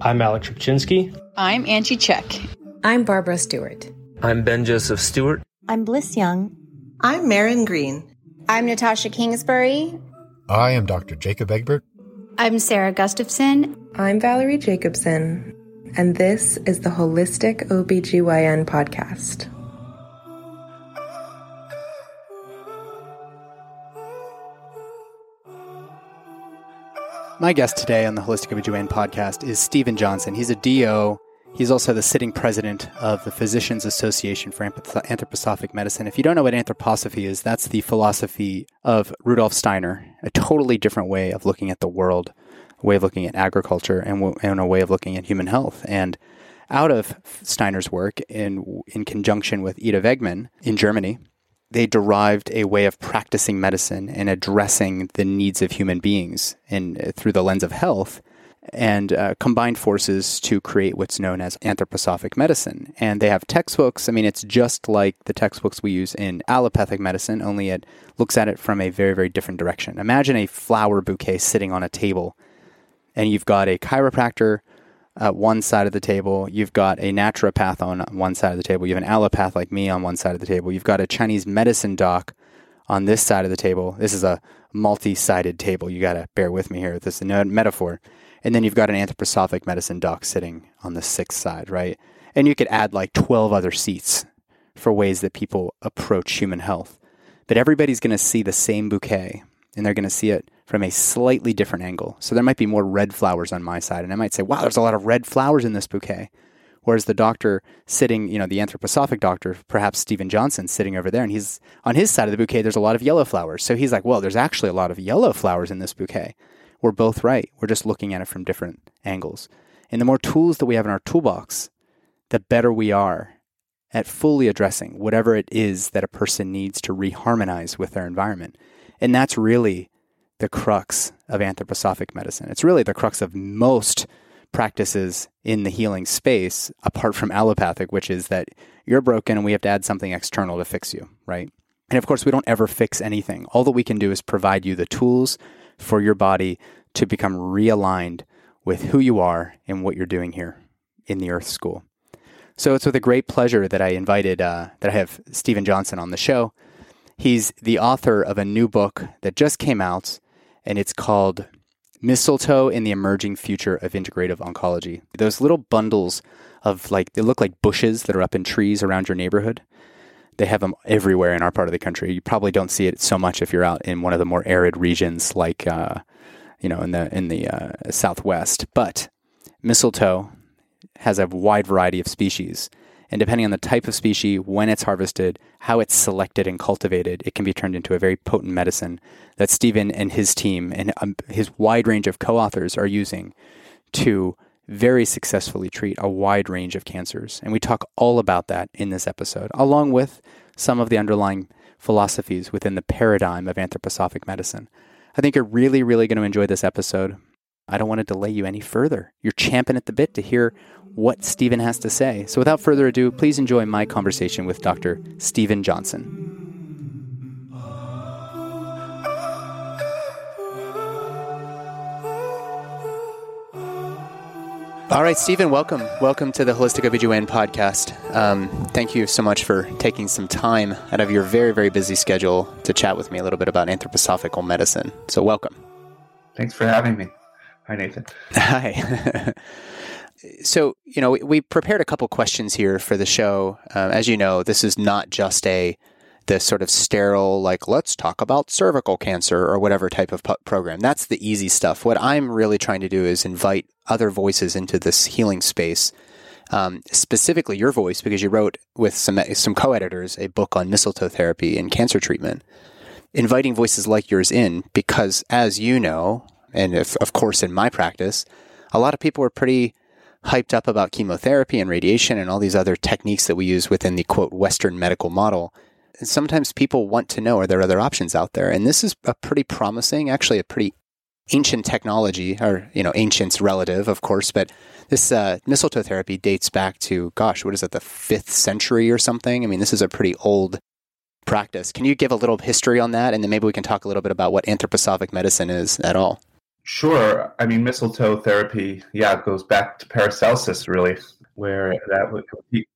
I'm Alec Trubchinsky. I'm Angie Check. I'm Barbara Stewart. I'm Ben Joseph Stewart. I'm Bliss Young. I'm Marin Green. I'm Natasha Kingsbury. I am Dr. Jacob Egbert. I'm Sarah Gustafson. I'm Valerie Jacobson. And this is the Holistic OBGYN podcast. My guest today on the Holistic OBGYN podcast is Steven Johnson. He's a DO. He's also the sitting president of the Physicians Association for Anthroposophic Medicine. If you don't know what anthroposophy is, that's the philosophy of Rudolf Steiner, a totally different way of looking at the world, a way of looking at agriculture, and, and a way of looking at human health. And out of Steiner's work, in, in conjunction with Ita Wegman in Germany, they derived a way of practicing medicine and addressing the needs of human beings in, uh, through the lens of health and uh, combined forces to create what's known as anthroposophic medicine. And they have textbooks. I mean, it's just like the textbooks we use in allopathic medicine, only it looks at it from a very, very different direction. Imagine a flower bouquet sitting on a table, and you've got a chiropractor at one side of the table. You've got a naturopath on one side of the table. You have an allopath like me on one side of the table. You've got a Chinese medicine doc on this side of the table. This is a multi-sided table. You got to bear with me here. This is a metaphor. And then you've got an anthroposophic medicine doc sitting on the sixth side, right? And you could add like 12 other seats for ways that people approach human health. But everybody's going to see the same bouquet and they're going to see it from a slightly different angle. So there might be more red flowers on my side, and I might say, wow, there's a lot of red flowers in this bouquet. Whereas the doctor sitting, you know, the anthroposophic doctor, perhaps Steven Johnson, sitting over there, and he's on his side of the bouquet, there's a lot of yellow flowers. So he's like, well, there's actually a lot of yellow flowers in this bouquet. We're both right. We're just looking at it from different angles. And the more tools that we have in our toolbox, the better we are at fully addressing whatever it is that a person needs to reharmonize with their environment. And that's really the crux of anthroposophic medicine. It's really the crux of most practices in the healing space, apart from allopathic, which is that you're broken and we have to add something external to fix you, right? And of course, we don't ever fix anything. All that we can do is provide you the tools for your body to become realigned with who you are and what you're doing here in the Earth School. So it's with a great pleasure that I invited, uh, that I have Steven Johnson on the show. He's the author of a new book that just came out and it's called Mistletoe in the Emerging Future of Integrative Oncology. Those little bundles of like, they look like bushes that are up in trees around your neighborhood. They have them everywhere in our part of the country. You probably don't see it so much if you're out in one of the more arid regions, like uh, you know, in the in the uh, southwest. But mistletoe has a wide variety of species, and depending on the type of species, when it's harvested, how it's selected and cultivated, it can be turned into a very potent medicine that Steven and his team and um, his wide range of co authors are using to very successfully treat a wide range of cancers. And we talk all about that in this episode, along with some of the underlying philosophies within the paradigm of anthroposophic medicine. I think you're really, really going to enjoy this episode. I don't want to delay you any further. You're champing at the bit to hear what Steven has to say. So without further ado, please enjoy my conversation with Dr. Steven Johnson. All right, Steven, welcome. Welcome to the Holistic OBGYN podcast. Um, thank you so much for taking some time out of your very, very busy schedule to chat with me a little bit about anthroposophical medicine. So, welcome. Thanks for having me. Hi, Nathan. Hi. so, you know, we, we, prepared a couple questions here for the show. Um, as you know, this is not just a this sort of sterile, like, let's talk about cervical cancer or whatever type of program. That's the easy stuff. What I'm really trying to do is invite other voices into this healing space. Um, specifically, your voice, because you wrote with some some co-editors a book on mistletoe therapy and cancer treatment. Inviting voices like yours in, because as you know, and if, of course in my practice, a lot of people are pretty hyped up about chemotherapy and radiation and all these other techniques that we use within the quote Western medical model And sometimes people want to know are there other options out there? And this is a pretty promising, actually a pretty ancient technology, or you know, ancient's relative, of course, but this uh, mistletoe therapy dates back to, gosh, what is it, the fifth century or something? I mean, this is a pretty old practice. Can you give a little history on that, and then maybe we can talk a little bit about what anthroposophic medicine is at all? Sure. I mean, mistletoe therapy, yeah, it goes back to Paracelsus, really, where that he,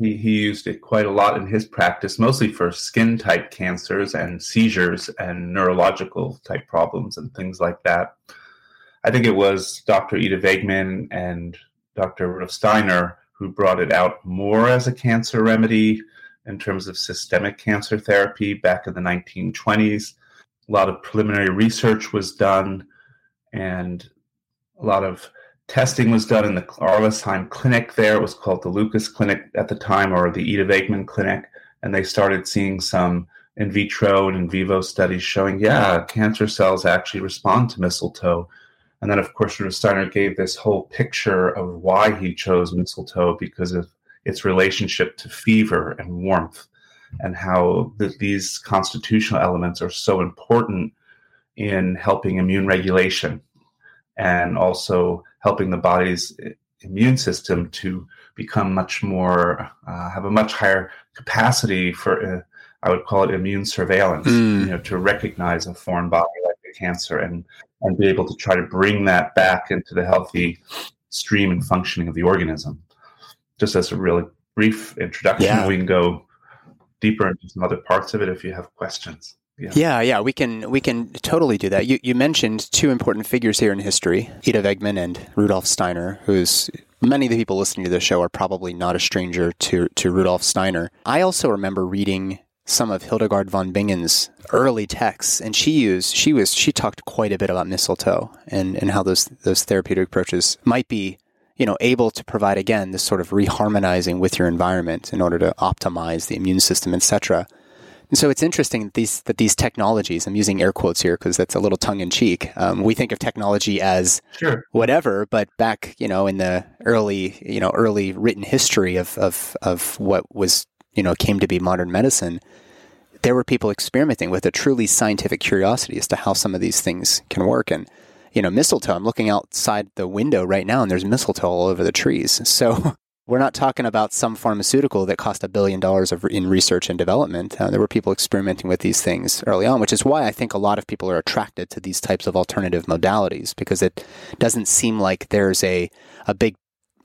he, used it quite a lot in his practice, mostly for skin type cancers and seizures and neurological type problems and things like that. I think it was Dr. Ita Wegman and Dr. Rudolf Steiner who brought it out more as a cancer remedy in terms of systemic cancer therapy back in the 1920s. A lot of preliminary research was done, and a lot of testing was done in the Arlesheim Clinic there. It was called the Lukas Clinic at the time, or the Ita Wegman Clinic. And they started seeing some in vitro and in vivo studies showing, yeah, cancer cells actually respond to mistletoe. And then, of course, Rudolf Steiner gave this whole picture of why he chose mistletoe because of its relationship to fever and warmth, and how the, these constitutional elements are so important in helping immune regulation and also helping the body's immune system to become much more, uh, have a much higher capacity for, uh, I would call it immune surveillance, mm. you know, to recognize a foreign body like a cancer and and be able to try to bring that back into the healthy stream and functioning of the organism. Just as a really brief introduction, yeah. we can go deeper into some other parts of it if you have questions. Yeah. yeah, yeah, we can we can totally do that. You you mentioned two important figures here in history, Ita Wegman and Rudolf Steiner, who's many of the people listening to this show are probably not a stranger to to Rudolf Steiner. I also remember reading some of Hildegard von Bingen's early texts, and she used she was she talked quite a bit about mistletoe and and how those those therapeutic approaches might be you know able to provide again this sort of reharmonizing with your environment in order to optimize the immune system, etc. And so it's interesting that these that these technologies I'm using air quotes here because that's a little tongue in cheek. Um, we think of technology as sure. whatever, but back you know in the early you know early written history of of of what was you know came to be modern medicine there were people experimenting with a truly scientific curiosity as to how some of these things can work. And, you know, mistletoe, I'm looking outside the window right now and there's mistletoe all over the trees. So we're not talking about some pharmaceutical that cost a billion dollars in research and development. Uh, there were people experimenting with these things early on, which is why I think a lot of people are attracted to these types of alternative modalities because it doesn't seem like there's a, a big,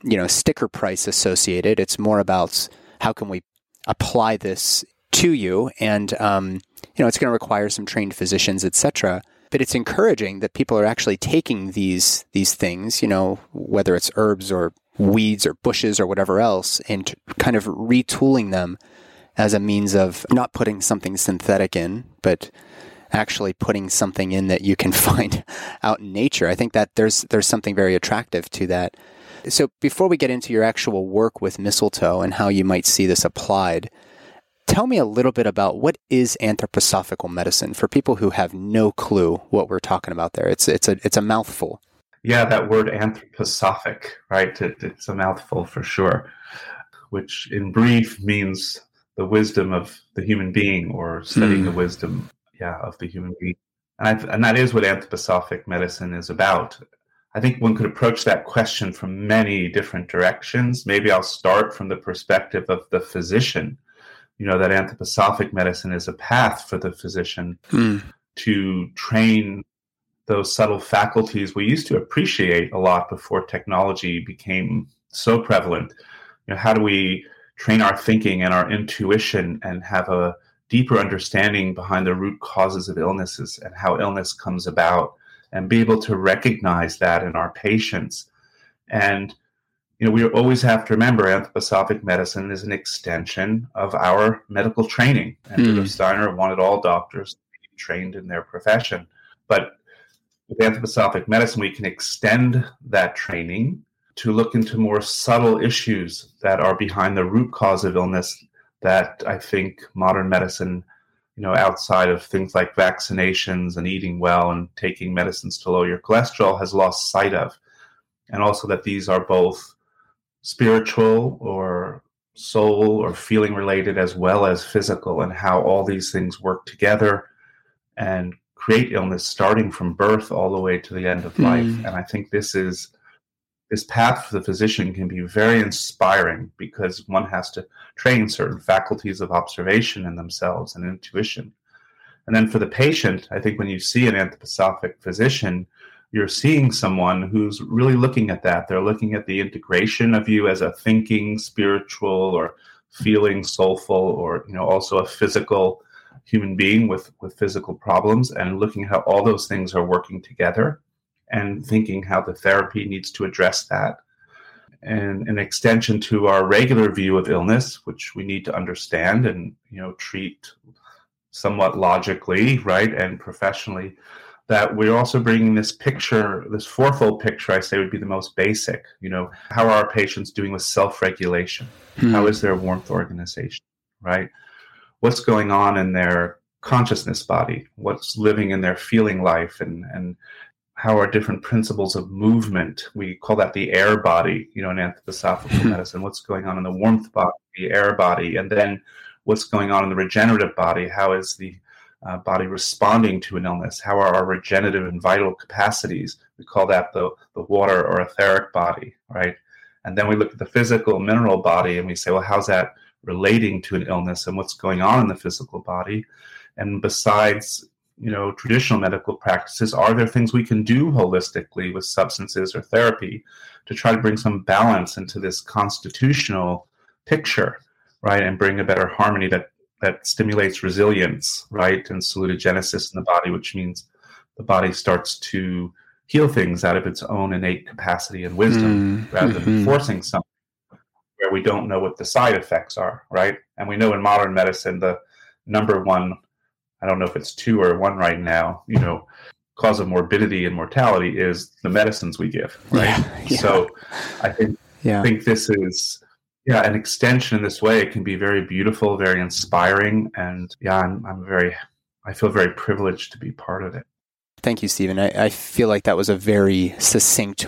you know, sticker price associated. It's more about how can we apply this to you, and um, you know it's going to require some trained physicians, etc. But it's encouraging that people are actually taking these these things, you know, whether it's herbs or weeds or bushes or whatever else, and kind of retooling them as a means of not putting something synthetic in, but actually putting something in that you can find out in nature. I think that there's there's something very attractive to that. So before we get into your actual work with mistletoe and how you might see this applied, Tell me a little bit about what is anthroposophical medicine for people who have no clue what we're talking about there. It's it's a it's a mouthful. Yeah, that word anthroposophic, right? It, it's a mouthful for sure, which in brief means the wisdom of the human being or studying mm. the wisdom, yeah, of the human being. And, and that is what anthroposophic medicine is about. I think one could approach that question from many different directions. Maybe I'll start from the perspective of the physician you know that anthroposophic medicine is a path for the physician mm. to train those subtle faculties we used to appreciate a lot before technology became so prevalent you know how do we train our thinking and our intuition and have a deeper understanding behind the root causes of illnesses and how illness comes about and be able to recognize that in our patients and you know, we always have to remember anthroposophic medicine is an extension of our medical training. And mm. Steiner wanted all doctors to be trained in their profession. But with anthroposophic medicine, we can extend that training to look into more subtle issues that are behind the root cause of illness that I think modern medicine, you know, outside of things like vaccinations and eating well and taking medicines to lower your cholesterol, has lost sight of. And also that these are both spiritual or soul or feeling related as well as physical and how all these things work together and create illness starting from birth all the way to the end of mm. life and i think this is this path for the physician can be very inspiring because one has to train certain faculties of observation in themselves and intuition and then for the patient i think when you see an anthroposophic physician you're seeing someone who's really looking at that. They're looking at the integration of you as a thinking, spiritual, or feeling, soulful, or you know, also a physical human being with with physical problems, and looking at how all those things are working together, and thinking how the therapy needs to address that. And an extension to our regular view of illness, which we need to understand and you know treat somewhat logically, right, and professionally that we're also bringing this picture, this fourfold picture, I say would be the most basic. You know, how are our patients doing with self regulation? Hmm. How is their warmth organization, right? What's going on in their consciousness body? What's living in their feeling life? And, and how are different principles of movement? We call that the air body, you know, in anthroposophical hmm. medicine. What's going on in the warmth body, the air body? And then what's going on in the regenerative body? How is the uh, body responding to an illness? How are our regenerative and vital capacities? We call that the, the water or etheric body, right? And then we look at the physical mineral body and we say, well, how's that relating to an illness and what's going on in the physical body? And besides, you know, traditional medical practices, are there things we can do holistically with substances or therapy to try to bring some balance into this constitutional picture, right? And bring a better harmony that that stimulates resilience, right, and salutogenesis in the body, which means the body starts to heal things out of its own innate capacity and wisdom mm, rather mm-hmm. than forcing something where we don't know what the side effects are, right? And we know in modern medicine the number one, I don't know if it's two or one right now, you know, cause of morbidity and mortality is the medicines we give, right? Yeah, yeah. So I think yeah. I think this is yeah, an extension in this way It can be very beautiful, very inspiring, and yeah, I'm, I'm very, I feel very privileged to be part of it. Thank you, Steven. I, I feel like that was a very succinct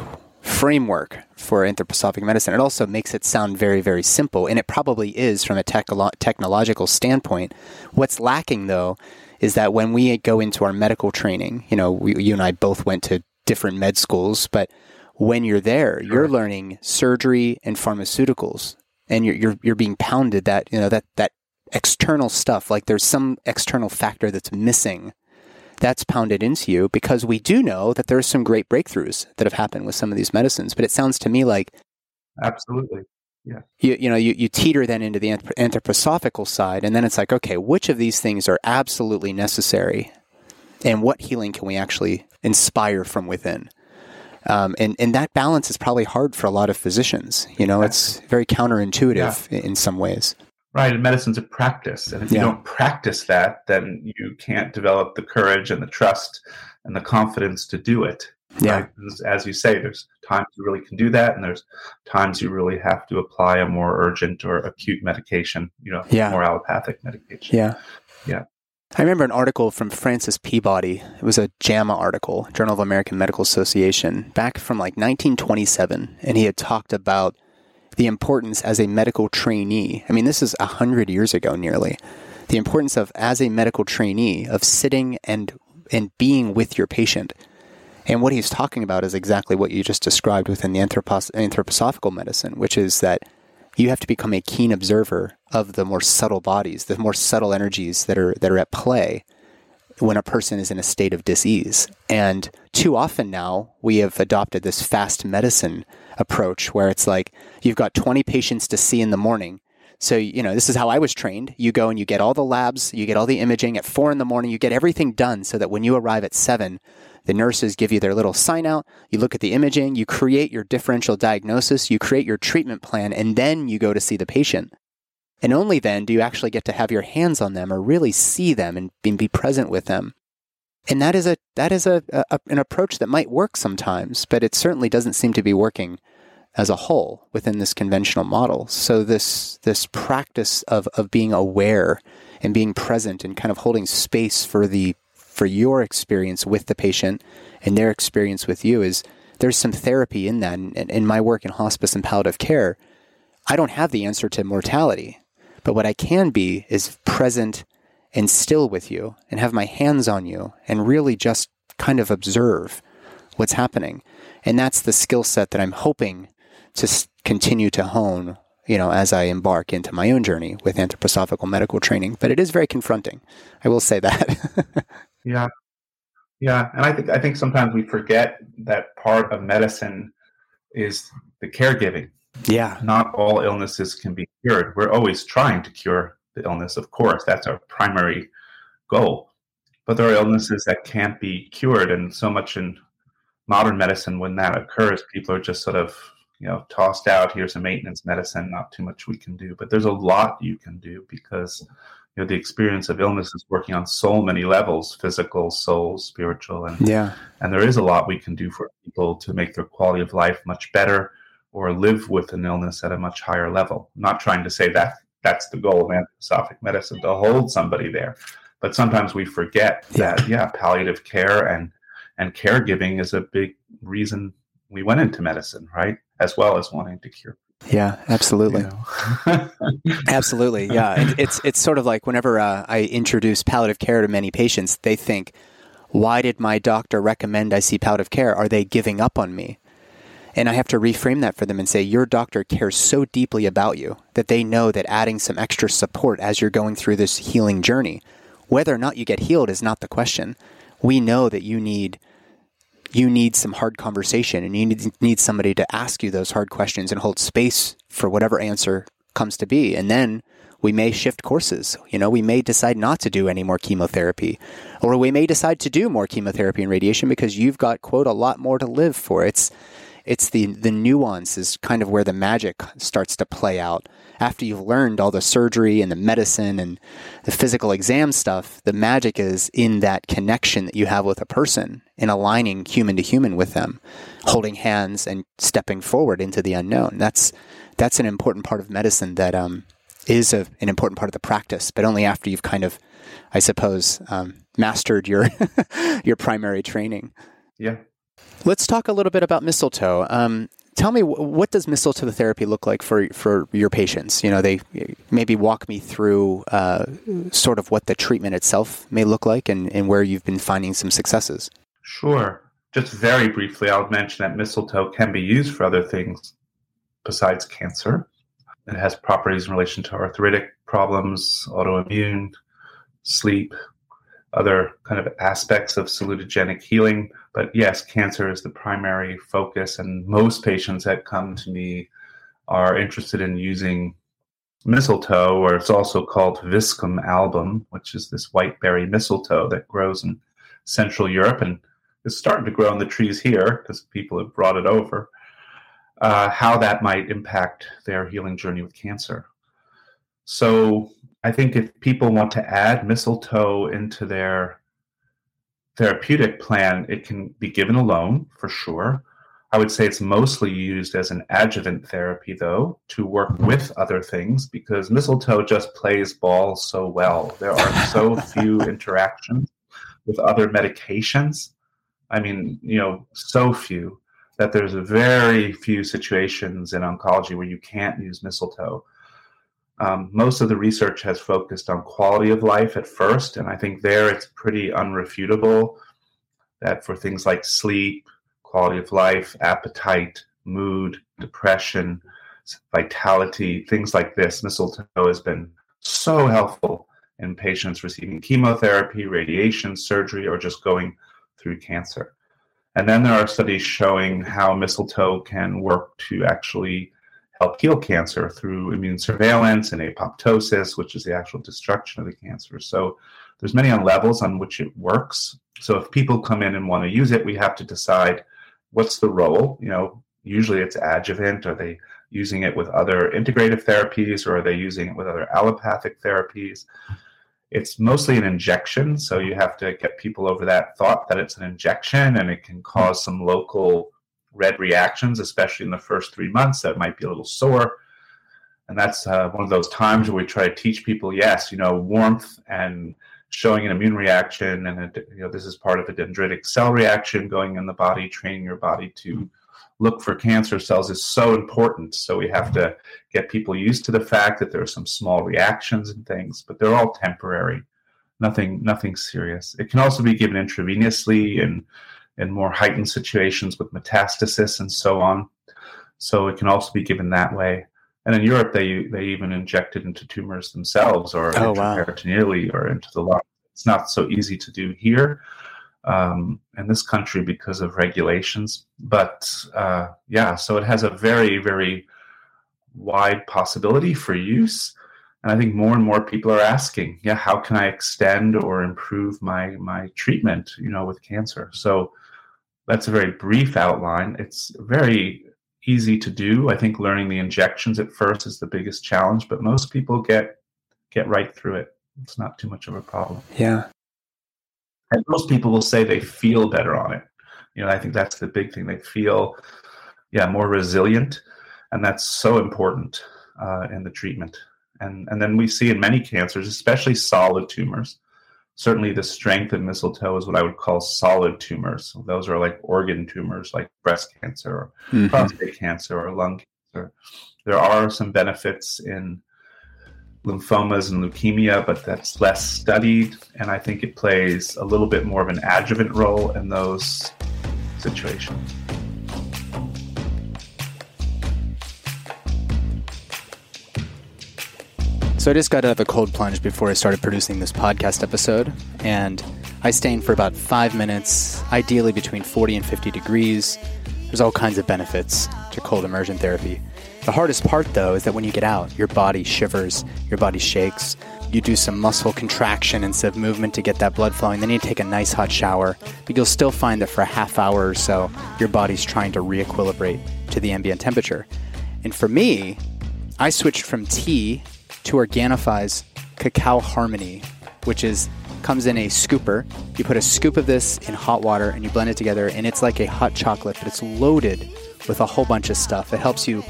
framework for anthroposophic medicine. It also makes it sound very, very simple, and it probably is from a technolo- technological standpoint. What's lacking, though, is that when we go into our medical training, you know, we, you and I both went to different med schools, but when you're there, you're learning surgery and pharmaceuticals and you're, you're, you're being pounded that, you know, that, that external stuff, like there's some external factor that's missing that's pounded into you because we do know that there's some great breakthroughs that have happened with some of these medicines. But it sounds to me like absolutely, yeah. You you know you, you teeter then into the anthroposophical side, and then it's like, okay, which of these things are absolutely necessary, and what healing can we actually inspire from within? Um, and, and that balance is probably hard for a lot of physicians. You know, it's very counterintuitive yeah. in some ways. Right. And medicine's a practice. And if you don't practice that, then you can't develop the courage and the trust and the confidence to do it. Yeah. Right? As you say, there's times you really can do that, and there's times you really have to apply a more urgent or acute medication, you know, yeah. more allopathic medication. Yeah. Yeah. I remember an article from Francis Peabody. It was a JAMA article, Journal of American Medical Association, back from like 1927. And he had talked about the importance as a medical trainee. I mean, this is 100 years ago nearly. The importance of, as a medical trainee, of sitting and, and being with your patient. And what he's talking about is exactly what you just described within the anthropos- anthroposophical medicine, which is that you have to become a keen observer of the more subtle bodies, the more subtle energies that are that are at play when a person is in a state of disease. And too often now we have adopted this fast medicine approach where it's like you've got 20 patients to see in the morning. So, you know, this is how I was trained. You go and you get all the labs, you get all the imaging at four in the morning, you get everything done so that when you arrive at seven, the nurses give you their little sign out. You look at the imaging, you create your differential diagnosis, you create your treatment plan, and then you go to see the patient. And only then do you actually get to have your hands on them or really see them and be present with them. And that is a that is a, a, an approach that might work sometimes, but it certainly doesn't seem to be working as a whole within this conventional model. So this this practice of of being aware and being present and kind of holding space for the for your experience with the patient and their experience with you is there's some therapy in that. And in my work in hospice and palliative care, I don't have the answer to mortality, but what I can be is present and still with you and have my hands on you and really just kind of observe what's happening. And that's the skill set that I'm hoping to continue to hone, you know, as I embark into my own journey with anthroposophical medical training. But it is very confronting. I will say that. Yeah. Yeah, and I think I think sometimes we forget that part of medicine is the caregiving. Yeah. Not all illnesses can be cured. We're always trying to cure the illness, of course. That's our primary goal. But there are illnesses that can't be cured, and so much in modern medicine, when that occurs, people are just sort of you know tossed out. Here's a maintenance medicine. Not too much we can do, but there's a lot you can do because you know the experience of illness is working on so many levels: physical, soul, spiritual, and yeah. And there is a lot we can do for people to make their quality of life much better or live with an illness at a much higher level. I'm not trying to say that that's the goal of anthroposophic medicine to hold somebody there. But sometimes we forget that yeah palliative care and and caregiving is a big reason we went into medicine right? As well as wanting to cure. Yeah absolutely. You know? absolutely yeah. And it's it's sort of like whenever uh, i introduce palliative care to many patients they think why did my doctor recommend i see palliative care? Are they giving up on me and I have to reframe that for them and say, your doctor cares so deeply about you that they know that adding some extra support as you're going through this healing journey whether or not you get healed is not the question. We know that you need you need some hard conversation and you need, need somebody to ask you those hard questions and hold space for whatever answer comes to be. And then we may shift courses. You know, we may decide not to do any more chemotherapy, or we may decide to do more chemotherapy and radiation because you've got quote a lot more to live for. It's it's the the nuance is kind of where the magic starts to play out after you've learned all the surgery and the medicine and the physical exam stuff, the magic is in that connection that you have with a person in aligning human to human with them, holding hands and stepping forward into the unknown. That's that's an important part of medicine that um, is a, an important part of the practice, but only after you've kind of, I suppose, um, mastered your your primary training. Yeah. Let's talk a little bit about mistletoe. Um, tell me what does mistletoe therapy look like for for your patients? You know, they maybe walk me through uh, sort of what the treatment itself may look like and, and where you've been finding some successes. Sure. Just very briefly, I'll mention that mistletoe can be used for other things besides cancer. It has properties in relation to arthritic problems, autoimmune, sleep, other kind of aspects of salutogenic healing. But yes, cancer is the primary focus, and most patients that come to me are interested in using mistletoe, or it's also called Viscum album, which is this white berry mistletoe that grows in Central Europe and is starting to grow in the trees here because people have brought it over. Uh, how that might impact their healing journey with cancer. So, I think if people want to add mistletoe into their therapeutic plan, it can be given alone for sure. I would say it's mostly used as an adjuvant therapy, though, to work with other things because mistletoe just plays ball so well. There are so few interactions with other medications. I mean, you know, so few that there's very few situations in oncology where you can't use mistletoe. Um, most of the research has focused on quality of life at first, and I think there it's pretty unrefutable that for things like sleep, quality of life, appetite, mood, depression, vitality, things like this, mistletoe has been so helpful in patients receiving chemotherapy, radiation, surgery, or just going through cancer. And then there are studies showing how mistletoe can work to actually help heal cancer through immune surveillance and apoptosis, which is the actual destruction of the cancer. So there's many levels on which it works. So if people come in and want to use it, we have to decide what's the role. You know, usually it's adjuvant. Are they using it with other integrative therapies or are they using it with other allopathic therapies? It's mostly an injection, so you have to get people over that thought that it's an injection and it can cause some local red reactions, especially in the first three months. That might be a little sore. And that's uh, one of those times where we try to teach people, yes, you know, warmth and showing an immune reaction, and a, you know, this is part of a dendritic cell reaction going in the body, training your body to look for cancer cells is so important. So we have to get people used to the fact that there are some small reactions and things, but they're all temporary. Nothing, nothing serious. It can also be given intravenously and in more heightened situations with metastasis and so on. So it can also be given that way. And in Europe, they they even inject it into tumors themselves, or oh, wow. peritoneally, or into the lung. It's not so easy to do here, um, in this country because of regulations. But uh, yeah, so it has a very, very wide possibility for use. And I think more and more people are asking, yeah, how can I extend or improve my my treatment, you know, with cancer? So that's a very brief outline. It's very easy to do. I think learning the injections at first is the biggest challenge, but most people get get right through it. It's not too much of a problem. Yeah. And most people will say they feel better on it. You know, I think that's the big thing. They feel, yeah, more resilient, and that's so important uh, in the treatment. And and then we see in many cancers, especially solid tumors, certainly the strength of mistletoe is what I would call solid tumors. Those are like organ tumors, like breast cancer or mm-hmm. prostate cancer or lung cancer. There are some benefits in lymphomas and leukemia, but that's less studied. And I think it plays a little bit more of an adjuvant role in those situations. So I just got out of a cold plunge before I started producing this podcast episode, and I stayed for about five minutes, ideally between 40 and 50 degrees. There's all kinds of benefits to cold immersion therapy. The hardest part, though, is that when you get out, your body shivers, your body shakes. You do some muscle contraction instead of movement to get that blood flowing. Then you take a nice hot shower, but you'll still find that for a half hour or so, your body's trying to re-equilibrate to the ambient temperature. And for me, I switched from tea to Organifi's Cacao Harmony, which is comes in a scooper. You put a scoop of this in hot water and you blend it together, and it's like a hot chocolate, but it's loaded with a whole bunch of stuff. It helps you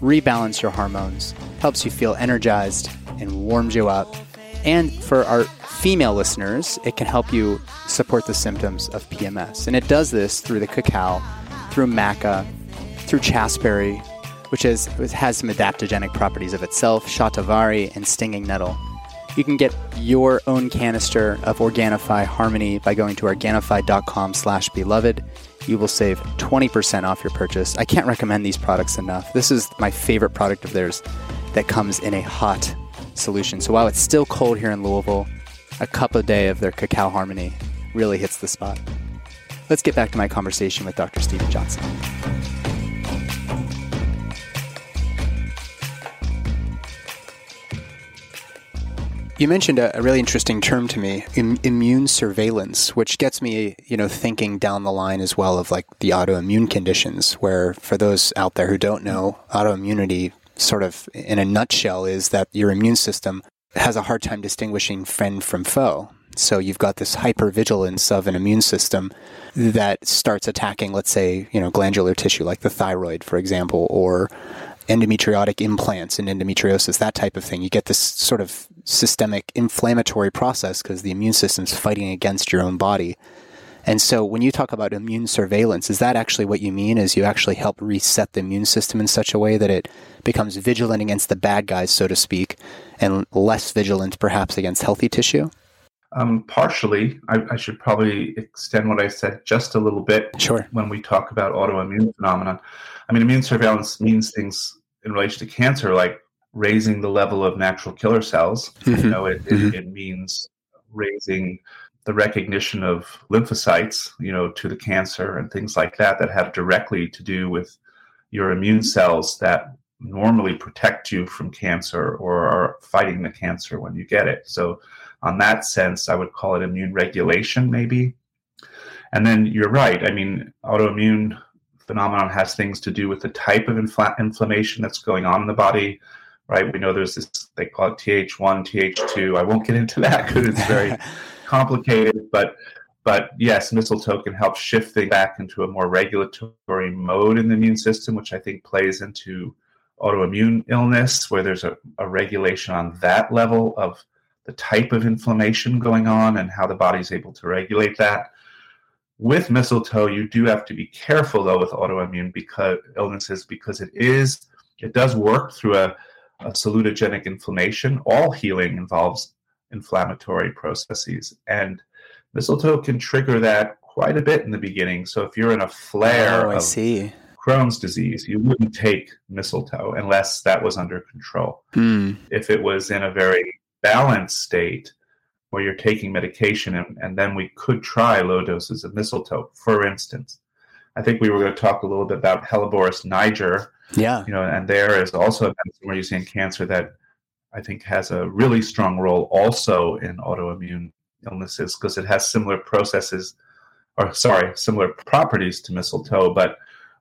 rebalance your hormones, helps you feel energized, and warms you up. And for our female listeners, it can help you support the symptoms of PMS. And it does this through the cacao, through maca, through chasteberry, which is, has some adaptogenic properties of itself, shatavari, and stinging nettle. You can get your own canister of Organifi Harmony by going to Organifi.com slash beloved. You will save 20% off your purchase. I can't recommend these products enough. This is my favorite product of theirs that comes in a hot solution. So while it's still cold here in Louisville, a cup a day of their Cacao Harmony really hits the spot. Let's get back to my conversation with Dr. Steven Johnson. You mentioned a, a, really interesting term to me, Im- immune surveillance, which gets me, you know, thinking down the line as well of like the autoimmune conditions. Where, for those out there who don't know, autoimmunity, sort of in a nutshell, is that your immune system has a hard time distinguishing friend from foe. So you've got this hypervigilance of an immune system that starts attacking, let's say, you know, glandular tissue like the thyroid, for example, or endometriotic implants and endometriosis, that type of thing. You get this sort of systemic inflammatory process because the immune system's fighting against your own body. And so when you talk about immune surveillance, is that actually what you mean? Is you actually help reset the immune system in such a way that it becomes vigilant against the bad guys, so to speak, and less vigilant perhaps against healthy tissue? Um, partially, I, I, should probably extend what I said just a little bit. Sure. When we talk about autoimmune phenomenon, I mean, immune surveillance means things in relation to cancer, like raising the level of natural killer cells. Mm-hmm. You know, it, mm-hmm. it, it means raising the recognition of lymphocytes, you know, to the cancer and things like that that have directly to do with your immune cells that normally protect you from cancer or are fighting the cancer when you get it. So, on that sense, I would call it immune regulation, maybe. And then you're right. I mean, autoimmune phenomenon has things to do with the type of infl- inflammation that's going on in the body, right? We know there's this, they call it Th1, Th2. I won't get into that because it's very complicated, but but yes, mistletoe can help shift things back into a more regulatory mode in the immune system, which I think plays into autoimmune illness, where there's a, a regulation on that level of the type of inflammation going on and how the body's able to regulate that. With mistletoe, you do have to be careful though with autoimmune because illnesses because it is it does work through a, a salutogenic inflammation. All healing involves inflammatory processes, and mistletoe can trigger that quite a bit in the beginning. So if you're in a flare oh, I see. Crohn's disease, you wouldn't take mistletoe unless that was under control. Hmm. If it was in a very balanced state, where you're taking medication, and, and then we could try low doses of mistletoe, for instance. I think we were going to talk a little bit about Helleborus niger. Yeah. You know, and there is also a medicine we're using in cancer that I think has a really strong role also in autoimmune illnesses because it has similar processes, or sorry, similar properties to mistletoe, but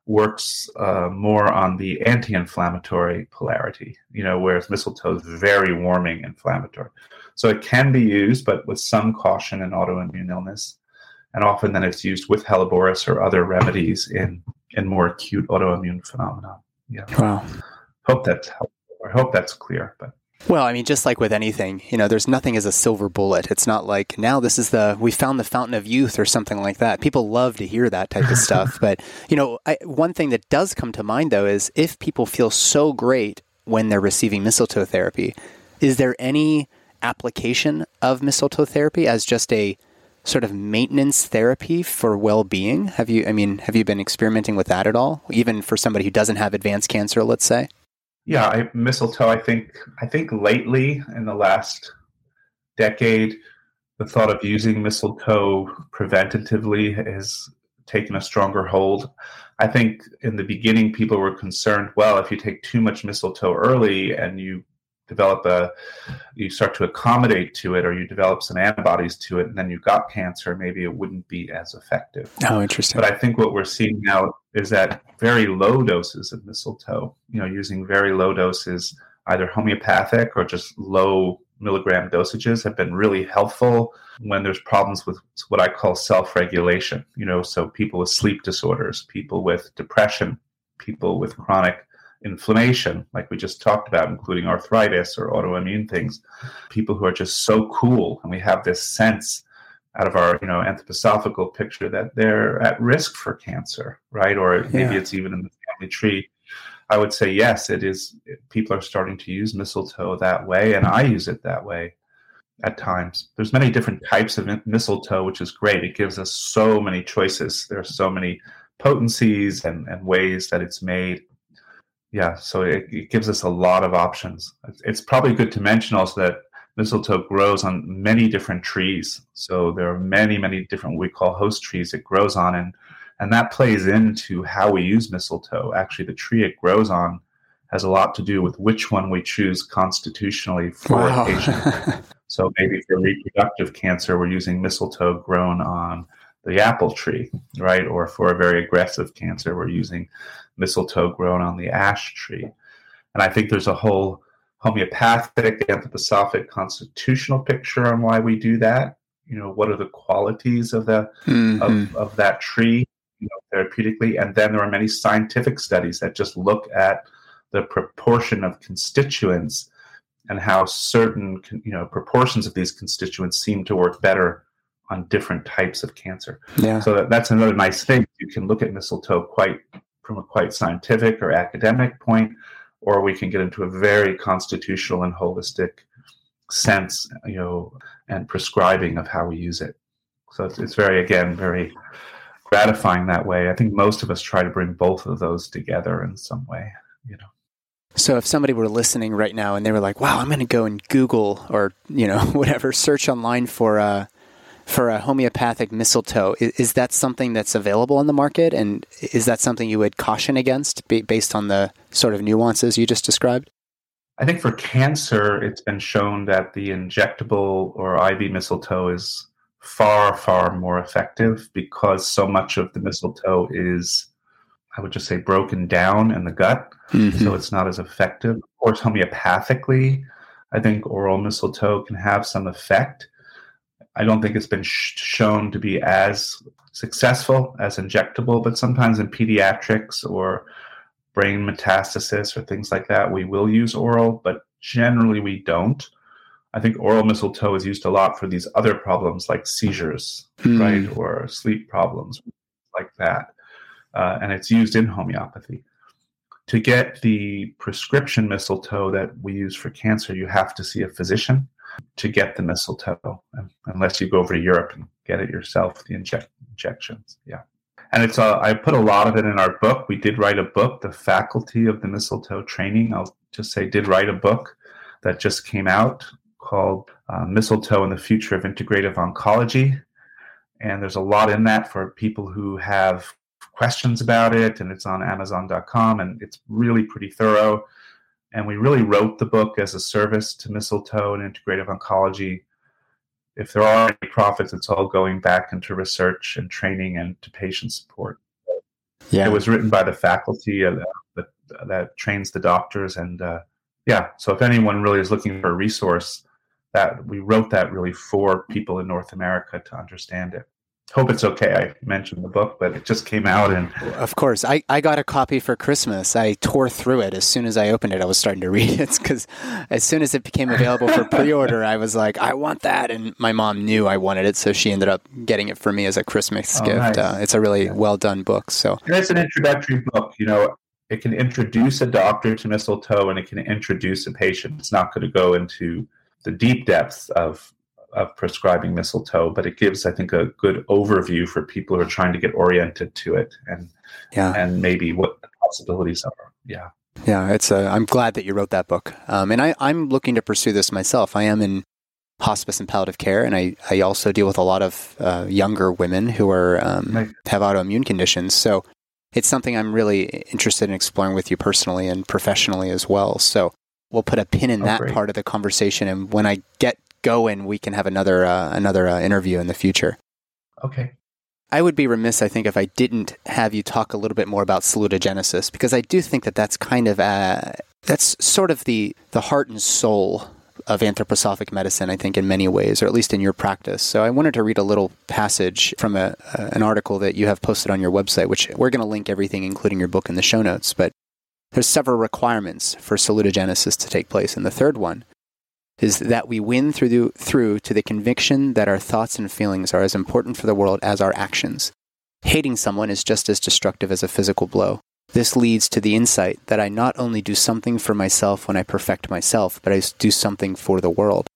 works uh, more on the anti-inflammatory polarity. You know, whereas mistletoe is very warming inflammatory. So it can be used, but with some caution in autoimmune illness. And often then it's used with Helleborus or other remedies in in more acute autoimmune phenomena. Yeah. Wow. Hope that's helpful. I hope that's clear. But well, I mean, just like with anything, you know, there's nothing as a silver bullet. It's not like now this is the we found the fountain of youth or something like that. People love to hear that type of stuff. But you know, I, one thing that does come to mind though is if people feel so great when they're receiving mistletoe therapy, is there any application of mistletoe therapy as just a sort of maintenance therapy for well-being? Have you I mean, have you been experimenting with that at all? Even for somebody who doesn't have advanced cancer, let's say? Yeah, I, mistletoe. I think I think lately in the last decade, the thought of using mistletoe preventatively has taken a stronger hold. I think in the beginning, people were concerned. Well, if you take too much mistletoe early and you develop a you start to accommodate to it or you develop some antibodies to it and then you got cancer maybe it wouldn't be as effective. Oh interesting. But i think what we're seeing now is that very low doses of mistletoe you know using very low doses either homeopathic or just low milligram dosages have been really helpful when there's problems with what i call self-regulation you know so people with sleep disorders people with depression people with chronic inflammation, like we just talked about, including arthritis or autoimmune things, people who are just so cool, and we have this sense out of our you know anthroposophical picture that they're at risk for cancer, right? Or maybe yeah. it's even in the family tree. I would say yes, it is. People are starting to use mistletoe that way, and I use it that way at times. There's many different types of mistletoe, which is great. It gives us so many choices. There are so many potencies and, and ways that it's made yeah, so it, it, gives us a lot of options. It's probably good to mention also that mistletoe grows on many different trees. So there are many, many different we call host trees it grows on, and and that plays into how we use mistletoe. Actually, the tree it grows on has a lot to do with which one we choose constitutionally for wow. a patient. so maybe for reproductive cancer, we're using mistletoe grown on the apple tree, right? Or for a very aggressive cancer, we're using mistletoe grown on the ash tree. And I think there's a whole homeopathic, anthroposophic, constitutional picture on why we do that. You know, what are the qualities of the mm-hmm. of, of that tree you know, therapeutically? And then there are many scientific studies that just look at the proportion of constituents and how certain you know proportions of these constituents seem to work better on different types of cancer. Yeah. So that, that's another nice thing. You can look at mistletoe quite from a quite scientific or academic point, or we can get into a very constitutional and holistic sense, you know, and prescribing of how we use it. So it's, it's very, again, very gratifying that way. I think most of us try to bring both of those together in some way, you know. So if somebody were listening right now and they were like, "Wow, I'm going to go and Google or you know whatever search online for uh, for a homeopathic mistletoe. Is, is, that something that's available on the market? And is that something you would caution against based on the sort of nuances you just described? I think for cancer, it's been shown that the injectable or IV mistletoe is far, far more effective because so much of the mistletoe is, I would just say, broken down in the gut. Mm-hmm. So it's not as effective. Of course, homeopathically, I think oral mistletoe can have some effect I don't think it's been sh- shown to be as successful as injectable, but sometimes in pediatrics or brain metastasis or things like that, we will use oral, but generally we don't. I think oral mistletoe is used a lot for these other problems like seizures, mm. right, or sleep problems like that. Uh, and it's used in homeopathy. To get the prescription mistletoe that we use for cancer, you have to see a physician to get the mistletoe, unless you go over to Europe and get it yourself, the inject, injections. Yeah. And it's uh, I put a lot of it in our book. We did write a book, The Faculty of the Mistletoe Training. I'll just say, did write a book that just came out called uh, Mistletoe and the Future of Integrative Oncology. And there's a lot in that for people who have questions about it. And it's on Amazon.com and it's really pretty thorough. And we really wrote the book as a service to Mistletoe and Integrative Oncology. If there are any profits, it's all going back into research and training and to patient support. Yeah. It was written by the faculty uh, that, that trains the doctors. And uh, yeah, so if anyone really is looking for a resource, that we wrote that really for people in North America to understand it hope it's okay. I mentioned the book, but it just came out and of course I, I got a copy for Christmas. I tore through it as soon as I opened it. I was starting to read it because as soon as it became available for pre-order, I was like, I want that, and my mom knew I wanted it, so she ended up getting it for me as a Christmas oh, gift. Nice. Uh, it's a really yeah. well done book. So and it's an introductory book. You know, it can introduce a doctor to mistletoe, and it can introduce a patient. It's not going to go into the deep depths of of prescribing mistletoe, but it gives, I think, a good overview for people who are trying to get oriented to it and yeah. and maybe what the possibilities are. Yeah. Yeah, it's a, I'm glad that you wrote that book. Um, and I, I'm looking to pursue this myself. I am in hospice and palliative care, and I, I also deal with a lot of uh, younger women who are um, right. have autoimmune conditions. So it's something I'm really interested in exploring with you personally and professionally as well. So we'll put a pin in oh, that great. part of the conversation. And when I get going, we can have another uh, another uh, interview in the future. Okay. I would be remiss, I think, if I didn't have you talk a little bit more about salutogenesis, because I do think that that's kind of uh, that's sort of the the heart and soul of anthroposophic medicine, I think, in many ways, or at least in your practice. So I wanted to read a little passage from a, an article that you have posted on your website, which we're going to link everything, including your book, in the show notes. But there's several requirements for salutogenesis to take place, and the third one is that we win through, the, through to the conviction that our thoughts and feelings are as important for the world as our actions. Hating someone is just as destructive as a physical blow. This leads to the insight that I not only do something for myself when I perfect myself, but I do something for the world.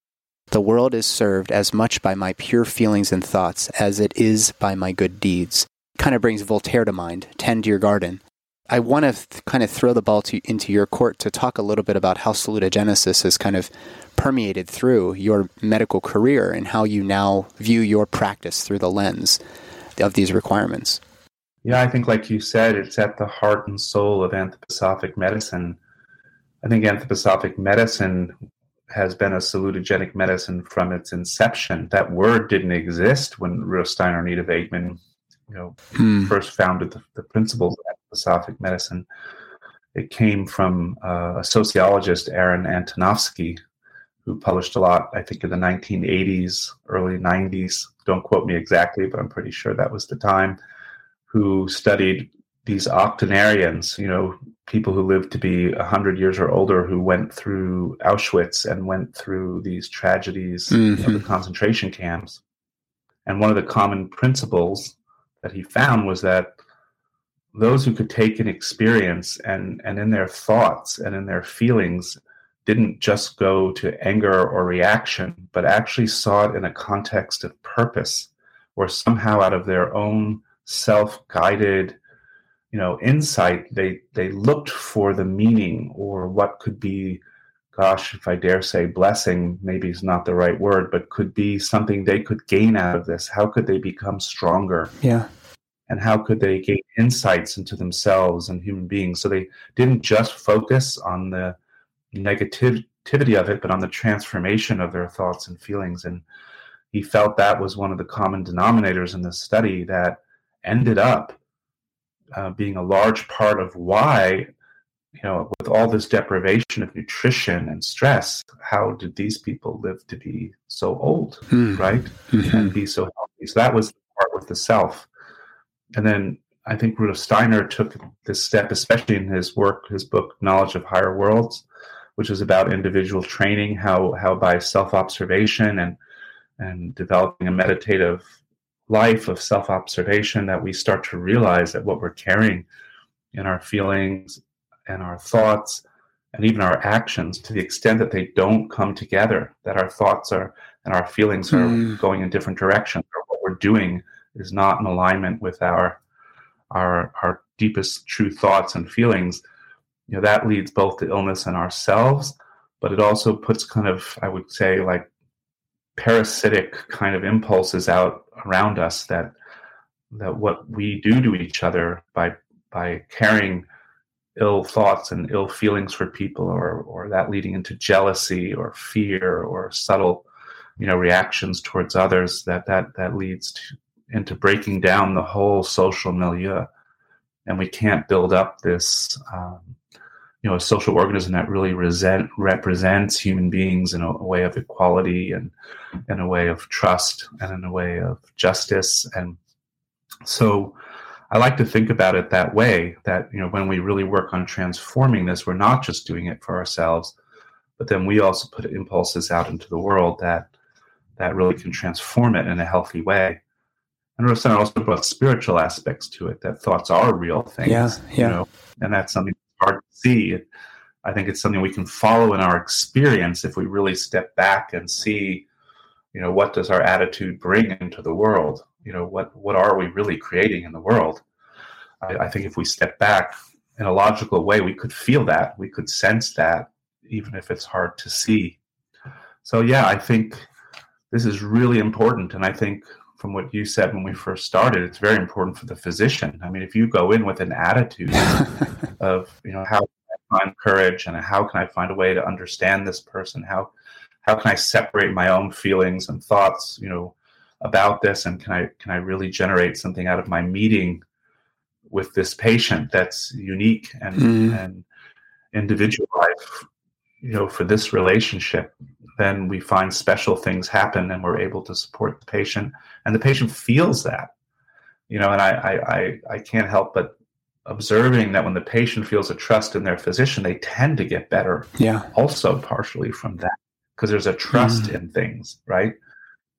The world is served as much by my pure feelings and thoughts as it is by my good deeds. Kind of brings Voltaire to mind tend your garden. I want to th- kind of throw the ball to, into your court to talk a little bit about how salutogenesis has kind of permeated through your medical career and how you now view your practice through the lens of these requirements. Yeah, I think, like you said, it's at the heart and soul of anthroposophic medicine. I think anthroposophic medicine has been a salutogenic medicine from its inception. That word didn't exist when Rudolf Steiner and Anita Wegman, you know, hmm. first founded the, the, principles of anthroposophic medicine. It came from uh, a sociologist, Aaron Antonovsky, who published a lot, I think, in the 1980s, early 90s. Don't quote me exactly, but I'm pretty sure that was the time. Who studied these octogenarians, you know, people who lived to be 100 years or older who went through Auschwitz and went through these tragedies mm-hmm. of the concentration camps. And one of the common principles that he found was that those who could take an experience and, and in their thoughts and in their feelings didn't just go to anger or reaction, but actually saw it in a context of purpose, or somehow out of their own self-guided, you know, insight, they they looked for the meaning or what could be, gosh, if I dare say, blessing, maybe is not the right word, but could be something they could gain out of this. How could they become stronger? Yeah. And how could they gain insights into themselves and human beings? So they didn't just focus on the negativity of it, but on the transformation of their thoughts and feelings. And he felt that was one of the common denominators in the study that ended up uh, being a large part of why, you know, with all this deprivation of nutrition and stress, how did these people live to be so old, mm. right? Mm-hmm. And be so healthy. So that was the part with the self. And then I think Rudolf Steiner took this step, especially in his work, his book, Knowledge of Higher Worlds, which is about individual training, how how by self observation and and developing a meditative life of self observation that we start to realize that what we're carrying in our feelings and our thoughts and even our actions to the extent that they don't come together that our thoughts are and our feelings are mm. going in different directions or what we're doing is not in alignment with our our our deepest true thoughts and feelings you know that leads both to illness in ourselves but it also puts kind of, I would say, like parasitic kind of impulses out around us that that what we do to each other by by carrying ill thoughts and ill feelings for people or or that leading into jealousy or fear or subtle you know reactions towards others that that that leads to into breaking down the whole social milieu. And we can't build up this um, you know a social organism that really resent, represents human beings in a, a, way of equality and in a way of trust and in a way of justice. And so I like to think about it that way that you know when we really work on transforming this we're not just doing it for ourselves but then we also put impulses out into the world that that really can transform it in a healthy way and Rosanna also brought spiritual aspects to it that thoughts are real things yeah, yeah. you know? And that's something that's hard to see. I think it's something we can follow in our experience if we really step back and see you know what does our attitude bring into the world? You know what what are we really creating in the world? I, I, think if we step back in a logical way we could feel that we could sense that even if it's hard to see. So yeah i think this is really important and i think from what you said when we first started it's very important for the physician. I mean if you go in with an attitude of you know how can i find courage and how can i find a way to understand this person? How how can i separate my own feelings and thoughts you know about this? And can i can i really generate something out of my meeting with this patient that's unique and mm. and individualized you know for this relationship then we find special things happen and we're able to support the patient. And the patient feels that you know and i i i, can't help but observing that when the patient feels a trust in their physician they tend to get better yeah. also partially from that because there's a trust mm. in things right?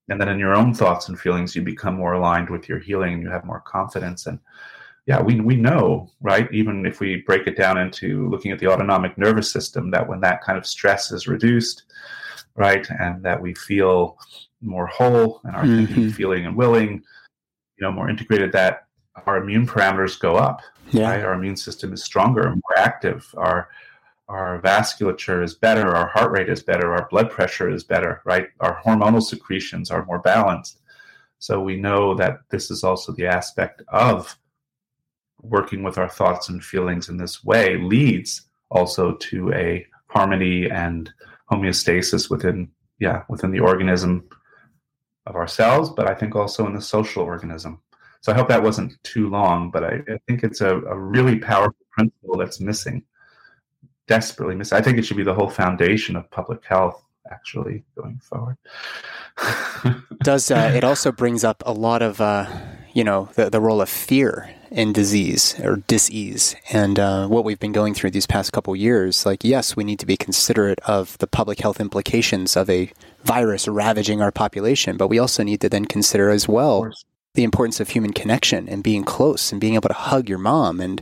And then in your own thoughts and feelings you become more aligned with your healing and you have more confidence. And yeah we, we know right? Even if we break it down into looking at the autonomic nervous system that when that kind of stress is reduced right and that we feel more whole and our mm-hmm. thinking feeling and willing you know more integrated that our immune parameters go up yeah. right our immune system is stronger and more active our our vasculature is better, our heart rate is better, our blood pressure is better, right? Our hormonal secretions are more balanced. So we know that this is also the aspect of working with our thoughts and feelings in this way leads also to a harmony and homeostasis within yeah within the organism of ourselves but i think also in the social organism so i hope that wasn't too long but i, I think it's a, a really powerful principle that's missing desperately miss. I think it should be the whole foundation of public health actually going forward. Does uh, it also brings up a lot of uh, you know the the role of fear in disease or disease and uh, what we've been going through these past couple years? Like, yes, we need to be considerate of the public health implications of a virus ravaging our population, but we also need to then consider as well the importance of human connection and being close and being able to hug your mom and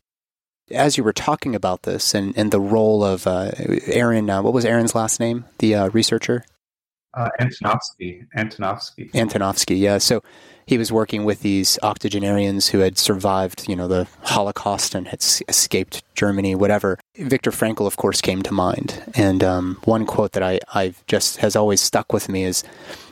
as you were talking about this and, and the role of uh, Aaron, uh, what was Aaron's last name? The uh, researcher? Uh, Antonovsky. Antonovsky. Antonovsky, yeah. So he was working with these octogenarians who had survived, you know, the Holocaust and had escaped Germany, whatever. Viktor Frankl, of course, came to mind. And um, one quote that I, I've just has always stuck with me is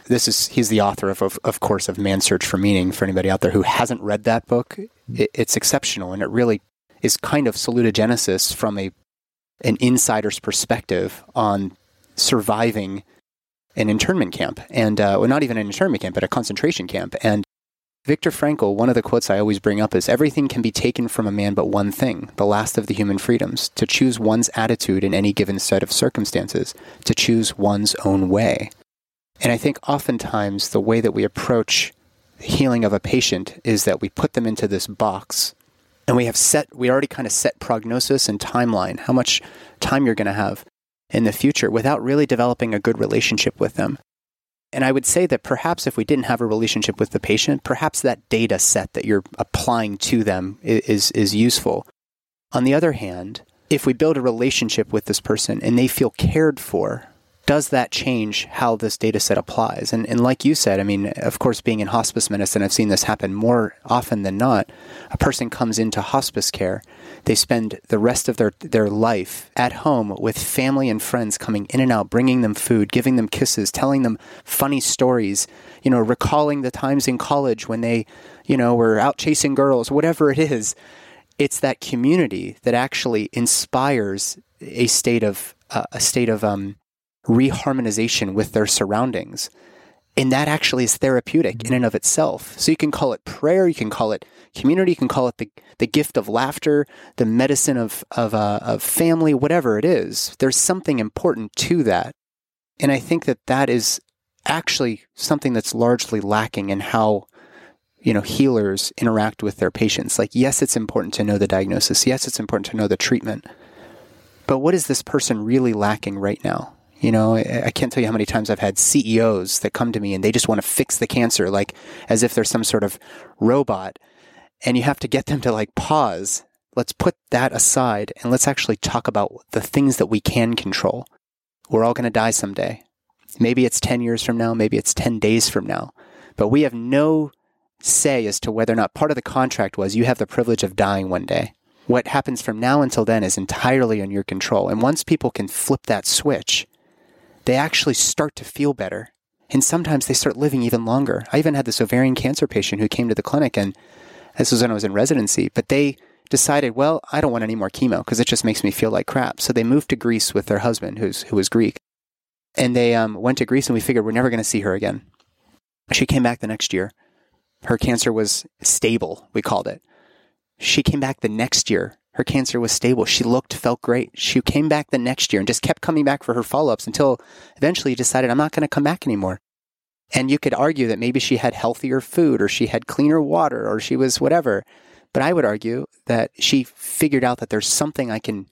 this is he's the author of, of, of course of man's search for meaning for anybody out there who hasn't read that book it, it's exceptional and it really is kind of salutogenesis from a an insider's perspective on surviving an internment camp, and uh, well, not even an internment camp, but a concentration camp. And Viktor Frankl, one of the quotes I always bring up is everything can be taken from a man but one thing, the last of the human freedoms, to choose one's attitude in any given set of circumstances, to choose one's own way. And I think oftentimes the way that we approach healing of a patient is that we put them into this box and we have set we already kind of set prognosis and timeline how much time you're going to have in the future without really developing a good relationship with them. And i would say that perhaps if we didn't have a relationship with the patient perhaps that data set that you're applying to them is is useful. On the other hand if we build a relationship with this person and they feel cared for does that change how this data set applies? And, and like you said, I mean, of course, being in hospice medicine, I've seen this happen more often than not. A person comes into hospice care They spend the rest of their, their life at home with family and friends coming in and out, bringing them food, giving them kisses, telling them funny stories, you know, recalling the times in college when they, you know, were out chasing girls, whatever it is. It's that community that actually inspires a state of uh, a state of um, reharmonization with their surroundings. And that actually is therapeutic in and of itself. So you can call it prayer, you can call it community, you can call it the, the gift of laughter, the medicine of, of, uh, of family, whatever it is. There's something important to that. And I think that that is actually something that's largely lacking in how you know healers interact with their patients like yes it's important to know the diagnosis yes it's important to know the treatment but what is this person really lacking right now you know, I can't tell you how many times I've had CEOs that come to me and they just want to fix the cancer, like as if they're some sort of robot. And you have to get them to like pause. Let's put that aside and let's actually talk about the things that we can control. We're all going to die someday. Maybe it's 10 years from now, maybe it's 10 days from now, but we have no say as to whether or not part of the contract was you have the privilege of dying one day. What happens from now until then is entirely in your control. And once people can flip that switch, they actually start to feel better. And sometimes they start living even longer. I even had this ovarian cancer patient who came to the clinic, and this was when I was in residency, but they decided, well, I don't want any more chemo because it just makes me feel like crap. So they moved to Greece with their husband, who's, who was Greek. And they um, went to Greece, and we figured we're never going to see her again. She came back the next year. Her cancer was stable, we called it. She came back the next year her cancer was stable. She looked, felt great. She came back the next year and just kept coming back for her follow ups until eventually decided, I'm not going to come back anymore. And you could argue that maybe she had healthier food or she had cleaner water or she was whatever. But I would argue that she figured out that there's something I can,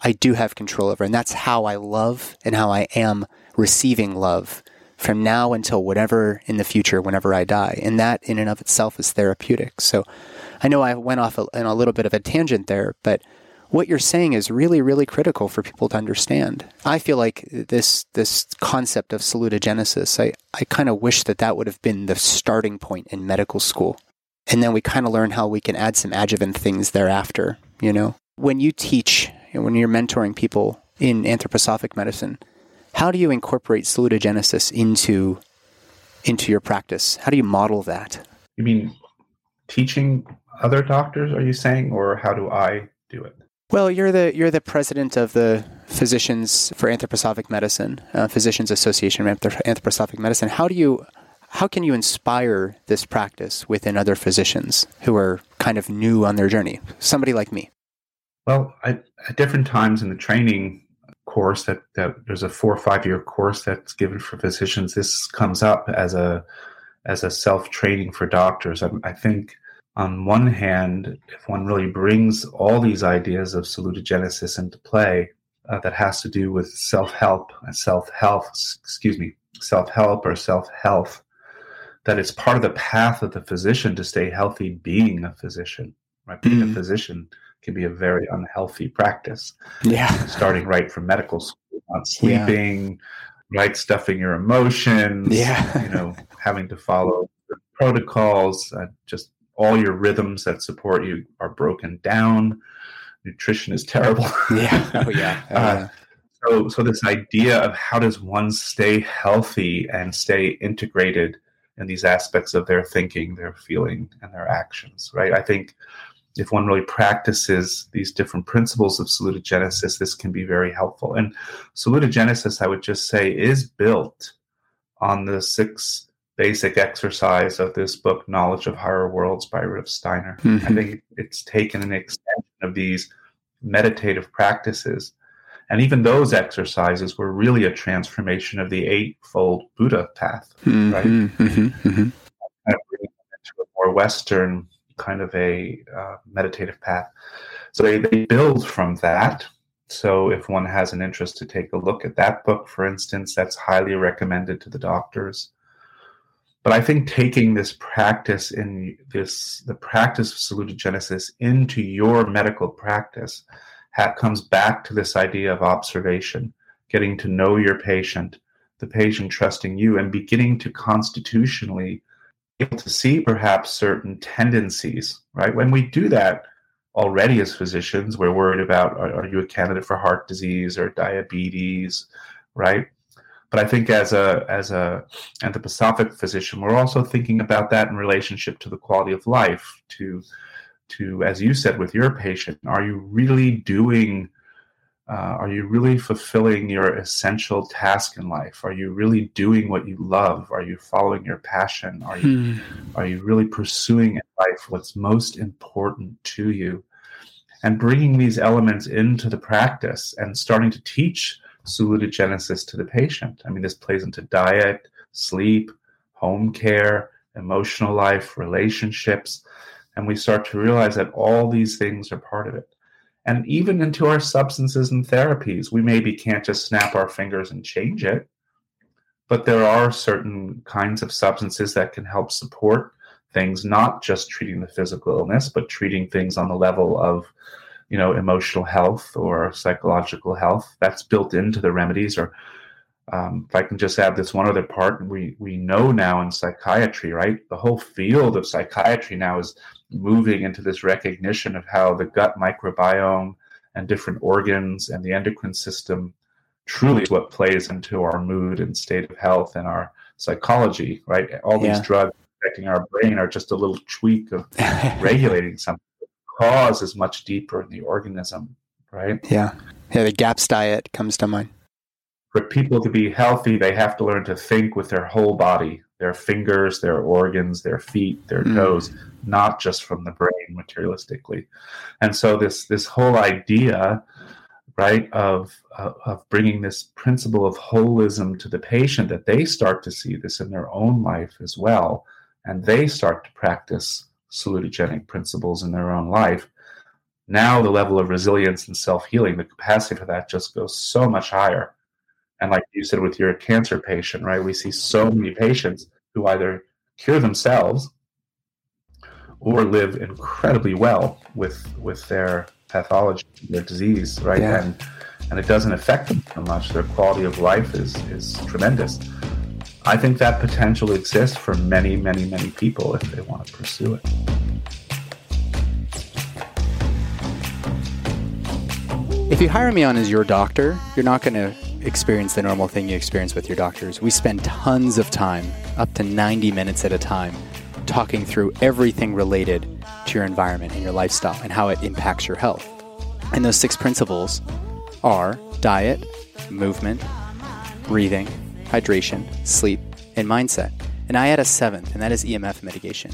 I do have control over. And that's how I love and how I am receiving love from now until whatever in the future, whenever I die. And that in and of itself is therapeutic. So I know I went off in a little bit of a tangent there, but what you're saying is really, really critical for people to understand. I feel like this this concept of salutogenesis, I, I kind of wish that that would have been the starting point in medical school. And then we kind of learn how we can add some adjuvant things thereafter, you know? When you teach, when you're mentoring people in anthroposophic medicine, how do you incorporate salutogenesis into into your practice? How do you model that? You mean teaching other doctors, are you saying, or how do I do it? Well, you're the you're the president of the Physicians for Anthroposophic Medicine, uh, Physicians Association of Anthroposophic Medicine. How do you how can you inspire this practice within other physicians who are kind of new on their journey? Somebody like me. Well, I, at different times in the training course, that, that there's a four or five year course that's given for physicians. This comes up as a as a self training for doctors. I, I think on one hand, if one really brings all these ideas of salutogenesis into play, uh, that has to do with self-help and self-health, excuse me, self-help or self-health, that it's part of the path of the physician to stay healthy being a physician. Right? Being mm. a physician can be a very unhealthy practice. Yeah. Starting right from medical school, not sleeping, yeah. right, stuffing your emotions, yeah. you know, having to follow protocols, uh, just all your rhythms that support you are broken down. Nutrition is terrible. yeah. Oh, yeah. Oh, uh, yeah. so, so this idea of how does one stay healthy and stay integrated in these aspects of their thinking, their feeling, and their actions, right? I think if one really practices these different principles of salutogenesis, this can be very helpful. And salutogenesis, I would just say, is built on the six basic exercise of this book, Knowledge of Higher Worlds by Rudolf Steiner. Mm-hmm. I think it's taken an extension of these meditative practices. And even those exercises were really a transformation of the eightfold Buddha path, mm-hmm. right? Mm-hmm. mm-hmm. Kind of into a more Western kind of a uh, meditative path. So they, they build from that. So if one has an interest to take a look at that book, for instance, that's highly recommended to the doctors. But I think taking this practice in this the practice of salutogenesis into your medical practice ha- comes back to this idea of observation, getting to know your patient, the patient trusting you, and beginning to constitutionally able to see perhaps certain tendencies. Right when we do that, already as physicians we're worried about are, are you a candidate for heart disease or diabetes right but i think as a as a anthroposophic physician we're also thinking about that in relationship to the quality of life to to as you said with your patient are you really doing uh, are you really fulfilling your essential task in life? Are you really doing what you love? Are you following your passion? Are you hmm. are you really pursuing in life what's most important to you? And bringing these elements into the practice and starting to teach salutogenesis to the patient. I mean this plays into diet sleep home care emotional life relationships. And we start to realize that all these things are part of it and even into our substances and therapies. We maybe can't just snap our fingers and change it, but there are certain kinds of substances that can help support things, not just treating the physical illness, but treating things on the level of you know emotional health or psychological health that's built into the remedies or um, if I can just add this one other part, we we know now in psychiatry, right? The whole field of psychiatry now is moving into this recognition of how the gut microbiome and different organs and the endocrine system truly is what plays into our mood and state of health and our psychology, right? All these yeah. drugs affecting our brain are just a little tweak of regulating something. The cause is much deeper in the organism, right? Yeah. Yeah, the GAPS diet comes to mind for people to be healthy, they have to learn to think with their whole body, their fingers, their organs, their feet, their mm. toes, not just from the brain materialistically. And so this this whole idea, right, of uh, of bringing this principle of holism to the patient, that they start to see this in their own life as well, and they start to practice salutogenic principles in their own life. Now the level of resilience and self healing, the capacity for that just goes so much higher and like you said with your cancer patient, right? We see so many patients who either cure themselves or live incredibly well with with their pathology, their disease, right? Yeah. And and it doesn't affect them so much. Their quality of life is is tremendous. I think that potential exists for many, many, many people if they want to pursue it. If you hire me on as your doctor, you're not going to experience the normal thing you experience with your doctors. We spend tons of time, up to 90 minutes at a time, talking through everything related to your environment and your lifestyle and how it impacts your health. And those six principles are diet, movement, breathing, hydration, sleep, and mindset. And I add a seventh, and that is EMF mitigation.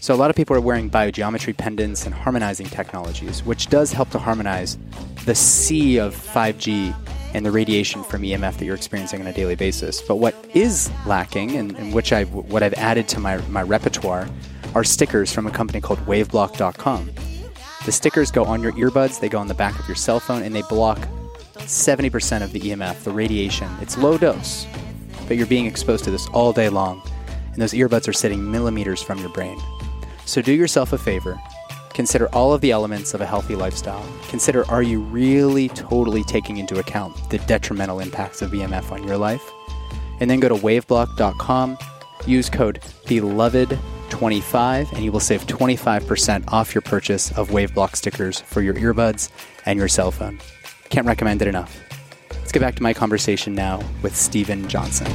So, a lot of people are wearing biogeometry pendants and harmonizing technologies, which does help to harmonize the sea of 5G and the radiation from EMF that you're experiencing on a daily basis. But what is lacking, and, and which I what I've added to my, my repertoire, are stickers from a company called Waveblock.com. The stickers go on your earbuds, they go on the back of your cell phone, and they block 70% of the EMF, the radiation. It's low dose, but you're being exposed to this all day long, and those earbuds are sitting millimeters from your brain. So do yourself a favor Consider all of the elements of a healthy lifestyle. Consider are you really totally taking into account the detrimental impacts of EMF on your life? And then go to waveblock.com, use code BELOVED25, and you will save 25% off your purchase of Waveblock stickers for your earbuds and your cell phone. Can't recommend it enough. Let's get back to my conversation now with Steven Johnson.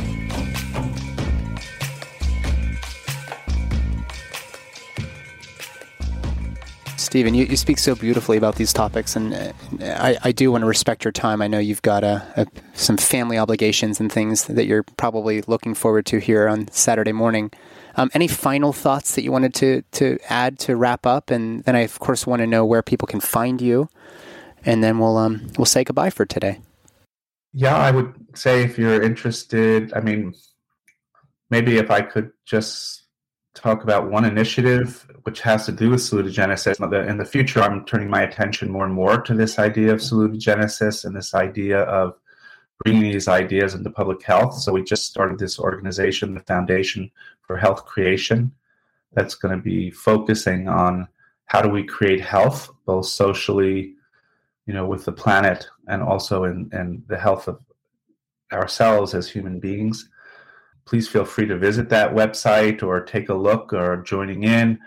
Steven, you, you speak so beautifully about these topics, and uh, I, I do want to respect your time. I know you've got a, a, some family obligations and things that you're probably looking forward to here on Saturday morning. Um, any final thoughts that you wanted to, to add to wrap up? And then I, of course, want to know where people can find you, and then we'll um, we'll say goodbye for today. Yeah, I would say if you're interested, I mean, maybe if I could just talk about one initiative which has to do with salutogenesis. In the future, I'm turning my attention more and more to this idea of salutogenesis and this idea of bringing these ideas into public health. So we just started this organization, the Foundation for Health Creation, that's going to be focusing on how do we create health, both socially, you know, with the planet, and also in, in the health of ourselves as human beings please feel free to visit that website or take a look or joining in.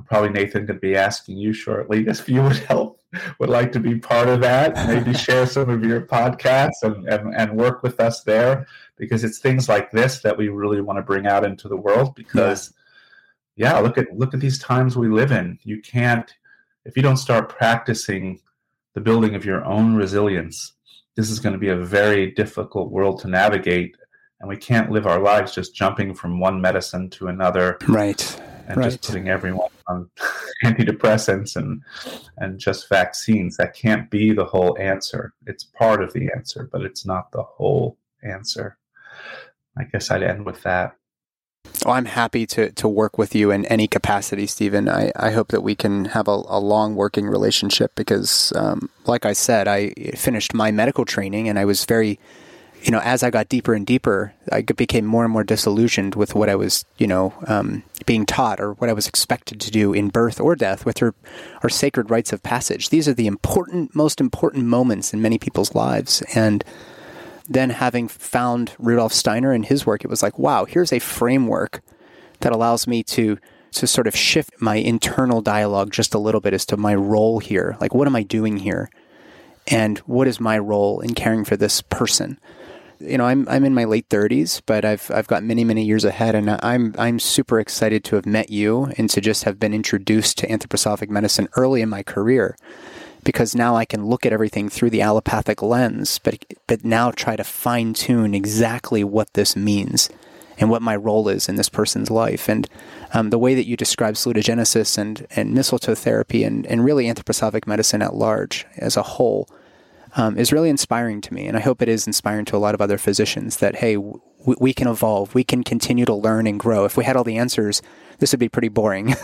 I'm probably Nathan going to be asking you shortly if you would help, would like to be part of that, maybe share some of your podcasts and, and, and work with us there because it's things like this that we really want to bring out into the world because yeah. yeah, look at look at these times we live in. You can't if you don't start practicing the building of your own resilience, this is going to be a very difficult world to navigate and we can't live our lives just jumping from one medicine to another. Right and right. just putting everyone on antidepressants and and just vaccines. That can't be the whole answer. It's part of the answer, but it's not the whole answer. I guess I'd end with that. Oh, I'm happy to, to work with you in any capacity, Steven. I, I hope that we can have a, a long working relationship because, um, like I said, I finished my medical training and I was very you know, as I got deeper and deeper, I became more and more disillusioned with what I was, you know, um, being taught or what I was expected to do in birth or death with our, our sacred rites of passage. These are the important, most important moments in many people's lives. And then having found Rudolf Steiner and his work, it was like, wow, here's a framework that allows me to to sort of shift my internal dialogue just a little bit as to my role here. Like, what am I doing here? And what is my role in caring for this person? You know, I'm I'm in my late 30s, but I've I've got many many years ahead, and I'm I'm super excited to have met you and to just have been introduced to anthroposophic medicine early in my career, because now I can look at everything through the allopathic lens, but but now try to fine tune exactly what this means and what my role is in this person's life. And um, the way that you describe salutogenesis and and mistletoe therapy and and really anthroposophic medicine at large as a whole um, is really inspiring to me. And I hope it is inspiring to a lot of other physicians that, hey, w- we can evolve, we can continue to learn and grow. If we had all the answers, this would be pretty boring.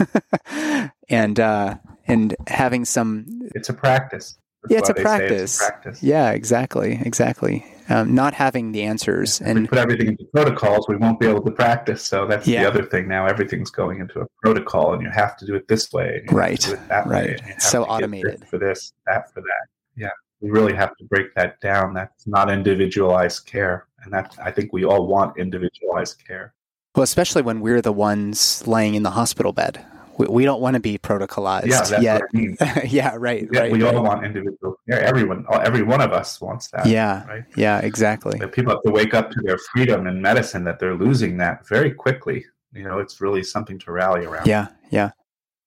and, uh, and having some. It's a practice. That's yeah, it's a, practice. it's a, practice. Yeah, exactly. Exactly. Um, not having the answers and we put everything into protocols, we won't be able to practice. So that's yeah. the other thing. Now everything's going into a protocol, and you have to do it this way, right? That right. so automated for this, that for that. Yeah we really have to break that down. That's not individualized care, and that I think we all want individualized care. Well, especially when we're the ones laying in the hospital bed. We, we don't want to be protocolized yeah, that's yet. What I mean. yeah, right. Yeah, right, we right. all want individual care. Everyone, every one of us wants that. Yeah, right. Yeah, exactly. But people have to wake up to their freedom in medicine that they're losing that very quickly. You know, it's really something to rally around. Yeah, yeah.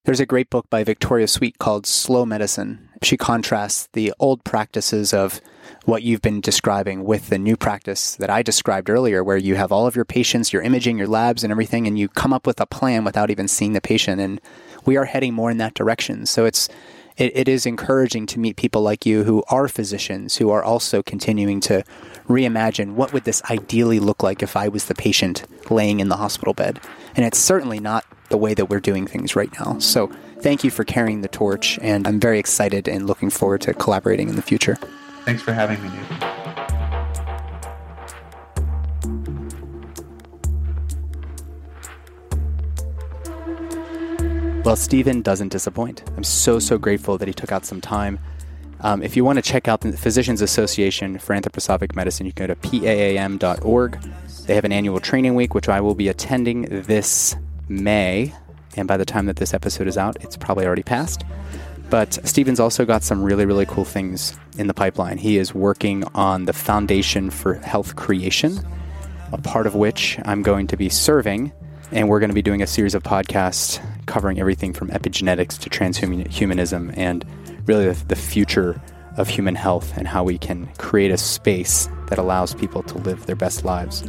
There's a great book by Victoria Sweet called Slow Medicine. She contrasts the old practices of what you've been describing with the new practice that I described earlier, where you have all of your patients, your imaging, your labs, and everything, and you come up with a plan without even seeing the patient. And we are heading more in that direction. So it's it, it is encouraging to meet people like you who are physicians who are also continuing to reimagine what would this ideally look like if I was the patient laying in the hospital bed. And it's certainly not the way that we're doing things right now. So thank you for carrying the torch, and I'm very excited and looking forward to collaborating in the future. Thanks for having me. Nathan. Well, Steven doesn't disappoint. I'm so, so grateful that he took out some time. Um, if you want to check out the Physicians Association for Anthroposophic Medicine, you can go to paam.org. They have an annual training week, which I will be attending this May. And by the time that this episode is out, it's probably already passed. But Steven's also got some really, really cool things in the pipeline. He is working on the Foundation for Health Creation, a part of which I'm going to be serving. And we're going to be doing a series of podcasts covering everything from epigenetics to transhumanism and really the, the future of human health and how we can create a space that allows people to live their best lives.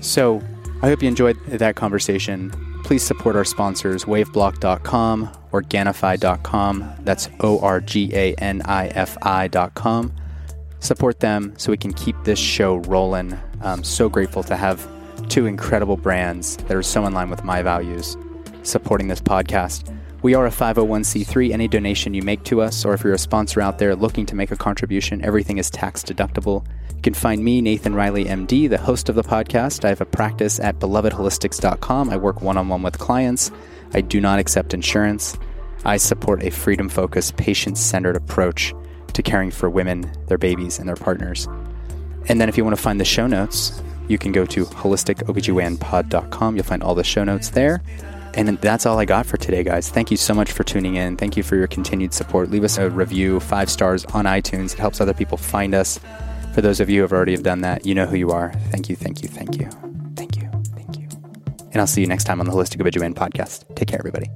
So I hope you enjoyed that conversation please support our sponsors, waveblock.com, organifi.com. That's O R G A N I F I.com. Support them so we can keep this show rolling. I'm so grateful to have two incredible brands that are so in line with my values supporting this podcast. We are a 501c3. Any donation you make to us, or if you're a sponsor out there looking to make a contribution, everything is tax deductible. You can find me, Nathan Riley, MD, the host of the podcast. I have a practice at belovedholistics.com. I work one on one with clients. I do not accept insurance. I support a freedom focused, patient centered approach to caring for women, their babies, and their partners. And then if you want to find the show notes, you can go to holisticobgynpod.com. You'll find all the show notes there. And that's all I got for today, guys. Thank you so much for tuning in. Thank you for your continued support. Leave us a review, five stars on iTunes. It helps other people find us. For those of you who have already have done that, you know who you are. Thank you, thank you, thank you, thank you, thank you. And I'll see you next time on the Holistic OBGYN podcast. Take care, everybody.